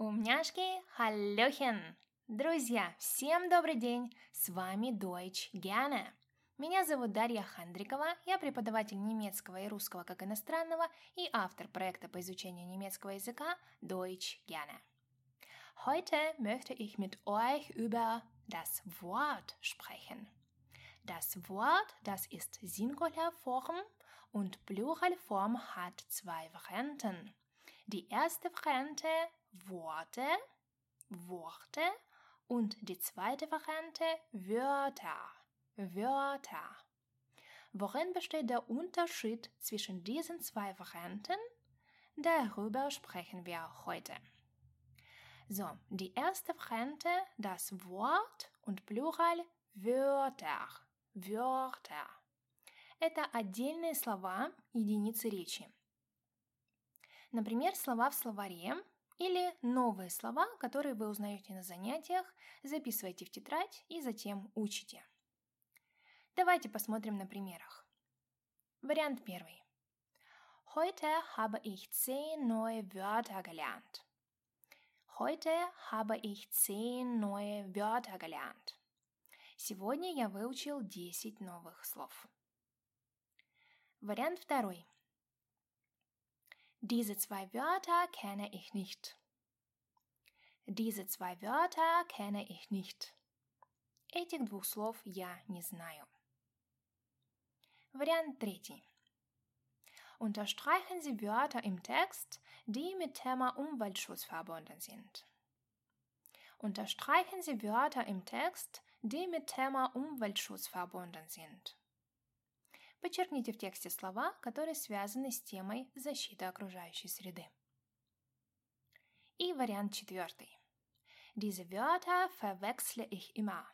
Умняшки, халлёхен! Друзья, всем добрый день! С вами Deutsch gerne. Меня зовут Дарья Хандрикова, я преподаватель немецкого и русского как иностранного и автор проекта по изучению немецкого языка Deutsch gerne. Heute möchte ich mit euch über das Wort sprechen. Das Wort, das ist Singularform und Pluralform hat zwei Varianten. Die erste Variante Worte, Worte und die zweite Variante Wörter, Wörter. Worin besteht der Unterschied zwischen diesen zwei Varianten? Darüber sprechen wir heute. So, die erste Variante, das Wort und Plural Wörter, Wörter. Это отдельные слова, единицы речи. Например, слова в словаре или новые слова, которые вы узнаете на занятиях, записывайте в тетрадь и затем учите. Давайте посмотрим на примерах. Вариант первый. Heute habe ich zehn neue Wörter gelernt. Heute habe ich zehn neue Wörter gelernt. Сегодня я выучил 10 новых слов. Вариант второй. Diese zwei Wörter kenne ich nicht. Diese zwei Wörter kenne ich nicht. Этих двух слов я не знаю. Вариант третий. Unterstreichen Sie Wörter im Text, die mit Thema Umweltschutz verbunden sind. Unterstreichen Sie Wörter im Text, die mit Thema Umweltschutz verbunden sind. Подчеркните в тексте слова, которые связаны с темой защиты окружающей среды. И вариант четвертый. Diese Wörter verwechsle ich immer.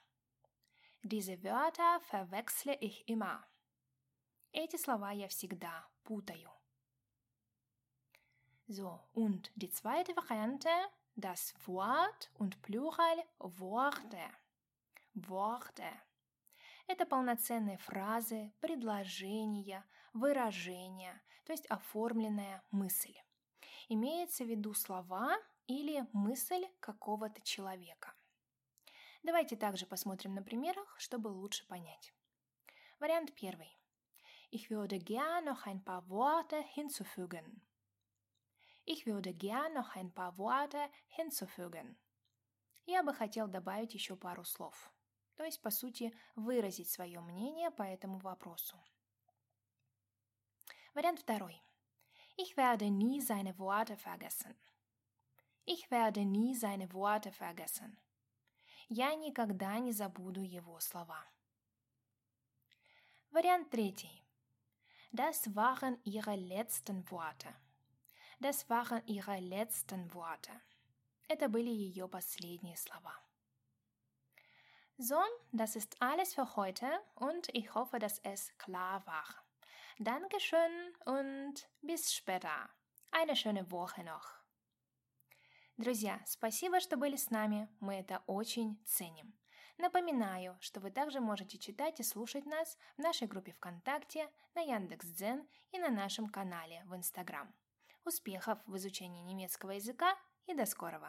Diese Wörter verwechsle ich immer. Эти слова я всегда путаю. So, und die zweite Variante, das Wort und Plural Worte. Worte. Это полноценные фразы, предложения, выражения, то есть оформленная мысль. Имеется в виду слова или мысль какого-то человека. Давайте также посмотрим на примерах, чтобы лучше понять. Вариант первый. Ich würde gern noch ein paar Worte hinzufügen. Ich würde gern noch ein paar Worte hinzufügen. Я бы хотел добавить еще пару слов то есть, по сути, выразить свое мнение по этому вопросу. Вариант второй. Ich werde nie seine Worte vergessen. Ich werde nie seine Worte vergessen. Я никогда не забуду его слова. Вариант третий. Das waren ihre letzten Worte. Das waren ihre letzten Worte. Это были ее последние слова. So, das ist alles für heute und ich hoffe, dass es klar war. Dankeschön und bis später. Eine schöne Woche noch. Друзья, спасибо, что были с нами, мы это очень ценим. Напоминаю, что вы также можете читать и слушать нас в нашей группе ВКонтакте, на Яндекс.Дзен и на нашем канале в Инстаграм. Успехов в изучении немецкого языка и до скорого!